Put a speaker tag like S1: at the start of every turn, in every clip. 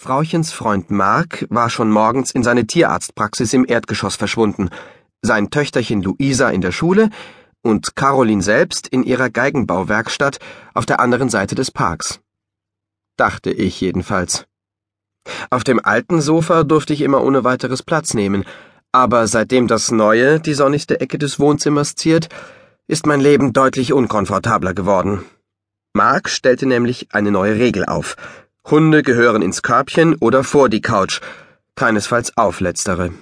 S1: Frauchens Freund Mark war schon morgens in seine Tierarztpraxis im Erdgeschoss verschwunden, sein Töchterchen Luisa in der Schule und Caroline selbst in ihrer Geigenbauwerkstatt auf der anderen Seite des Parks. Dachte ich jedenfalls. Auf dem alten Sofa durfte ich immer ohne weiteres Platz nehmen, aber seitdem das neue die sonnigste Ecke des Wohnzimmers ziert, ist mein Leben deutlich unkomfortabler geworden. Mark stellte nämlich eine neue Regel auf, Hunde gehören ins Körbchen oder vor die Couch, keinesfalls auf letztere.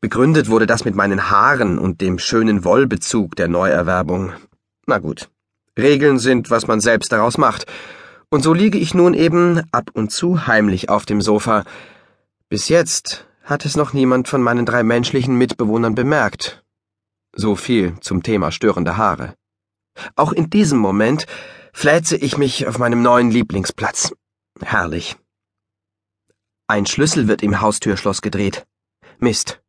S1: Begründet wurde das mit meinen Haaren und dem schönen Wollbezug der Neuerwerbung. Na gut. Regeln sind, was man selbst daraus macht. Und so liege ich nun eben ab und zu heimlich auf dem Sofa. Bis jetzt hat es noch niemand von meinen drei menschlichen Mitbewohnern bemerkt. So viel zum Thema störende Haare. Auch in diesem Moment fläze ich mich auf meinem neuen Lieblingsplatz. Herrlich. Ein Schlüssel wird im Haustürschloss gedreht. Mist.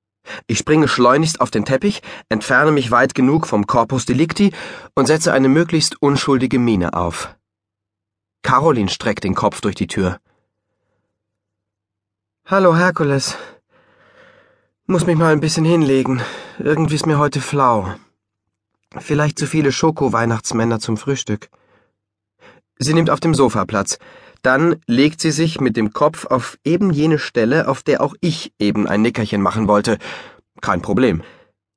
S1: Ich springe schleunigst auf den Teppich, entferne mich weit genug vom Corpus Delicti und setze eine möglichst unschuldige Miene auf. Caroline streckt den Kopf durch die Tür. Hallo, Herkules. Muss mich mal ein bisschen hinlegen. Irgendwie ist mir heute flau. Vielleicht zu viele Schoko-Weihnachtsmänner zum Frühstück. Sie nimmt auf dem Sofa Platz. Dann legt sie sich mit dem Kopf auf eben jene Stelle, auf der auch ich eben ein Nickerchen machen wollte. Kein Problem.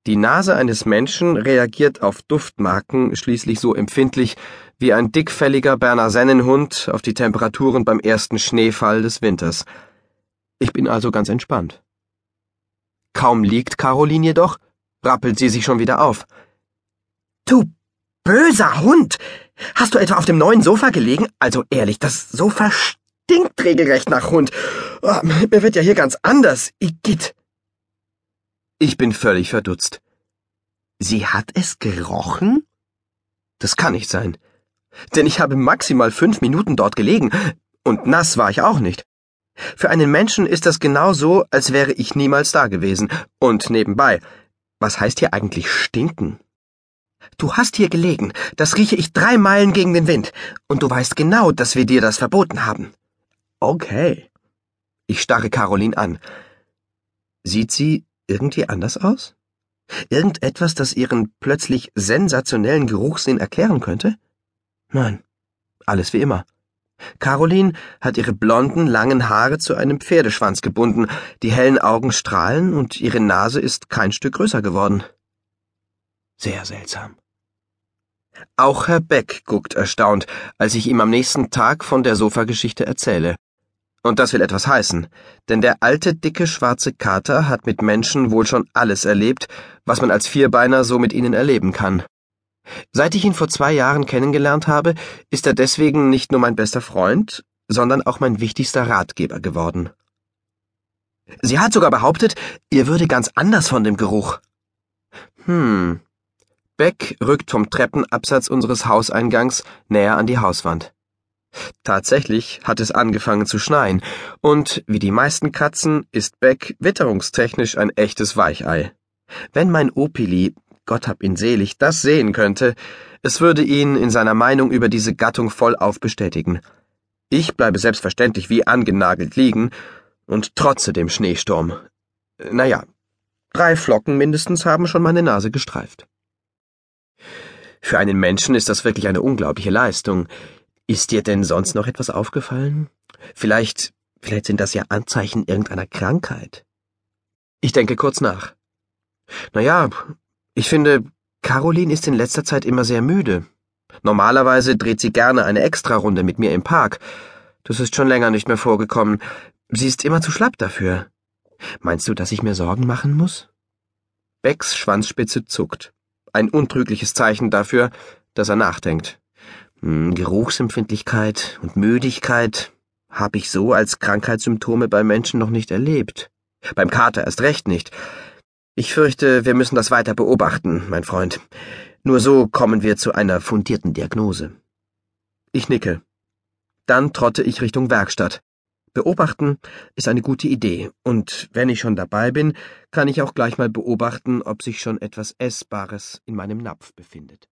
S1: Die Nase eines Menschen reagiert auf Duftmarken schließlich so empfindlich wie ein dickfälliger Berner Sennenhund auf die Temperaturen beim ersten Schneefall des Winters. Ich bin also ganz entspannt. Kaum liegt Caroline jedoch, rappelt sie sich schon wieder auf.
S2: Du böser Hund! Hast du etwa auf dem neuen Sofa gelegen? Also ehrlich, das Sofa stinkt regelrecht nach Hund. Oh, mir wird ja hier ganz anders. Igitt.
S1: Ich bin völlig verdutzt.
S2: Sie hat es gerochen?
S1: Das kann nicht sein. Denn ich habe maximal fünf Minuten dort gelegen, und nass war ich auch nicht. Für einen Menschen ist das genau so, als wäre ich niemals da gewesen. Und nebenbei, was heißt hier eigentlich stinken?
S2: Du hast hier gelegen, das rieche ich drei Meilen gegen den Wind, und du weißt genau, dass wir dir das verboten haben.
S1: Okay. Ich starre Caroline an. Sieht sie irgendwie anders aus? Irgendetwas, das ihren plötzlich sensationellen Geruchssinn erklären könnte? Nein, alles wie immer. Caroline hat ihre blonden, langen Haare zu einem Pferdeschwanz gebunden, die hellen Augen strahlen und ihre Nase ist kein Stück größer geworden. Sehr seltsam. Auch Herr Beck guckt erstaunt, als ich ihm am nächsten Tag von der Sofageschichte erzähle. Und das will etwas heißen, denn der alte, dicke, schwarze Kater hat mit Menschen wohl schon alles erlebt, was man als Vierbeiner so mit ihnen erleben kann. Seit ich ihn vor zwei Jahren kennengelernt habe, ist er deswegen nicht nur mein bester Freund, sondern auch mein wichtigster Ratgeber geworden. Sie hat sogar behauptet, ihr würde ganz anders von dem Geruch. Hm, Beck rückt vom Treppenabsatz unseres Hauseingangs näher an die Hauswand. Tatsächlich hat es angefangen zu schneien, und wie die meisten Katzen ist Beck witterungstechnisch ein echtes Weichei. Wenn mein Opili, Gott hab ihn selig, das sehen könnte, es würde ihn in seiner Meinung über diese Gattung vollauf bestätigen. Ich bleibe selbstverständlich wie angenagelt liegen und trotze dem Schneesturm. Naja, drei Flocken mindestens haben schon meine Nase gestreift. Für einen Menschen ist das wirklich eine unglaubliche Leistung. Ist dir denn sonst noch etwas aufgefallen? Vielleicht, vielleicht sind das ja Anzeichen irgendeiner Krankheit. Ich denke kurz nach. Naja, ich finde, Caroline ist in letzter Zeit immer sehr müde. Normalerweise dreht sie gerne eine Extrarunde mit mir im Park. Das ist schon länger nicht mehr vorgekommen. Sie ist immer zu schlapp dafür. Meinst du, dass ich mir Sorgen machen muss? Becks Schwanzspitze zuckt ein untrügliches Zeichen dafür, dass er nachdenkt. Hm, Geruchsempfindlichkeit und Müdigkeit habe ich so als Krankheitssymptome bei Menschen noch nicht erlebt. Beim Kater erst recht nicht. Ich fürchte, wir müssen das weiter beobachten, mein Freund. Nur so kommen wir zu einer fundierten Diagnose. Ich nicke. Dann trotte ich Richtung Werkstatt. Beobachten ist eine gute Idee, und wenn ich schon dabei bin, kann ich auch gleich mal beobachten, ob sich schon etwas Essbares in meinem Napf befindet.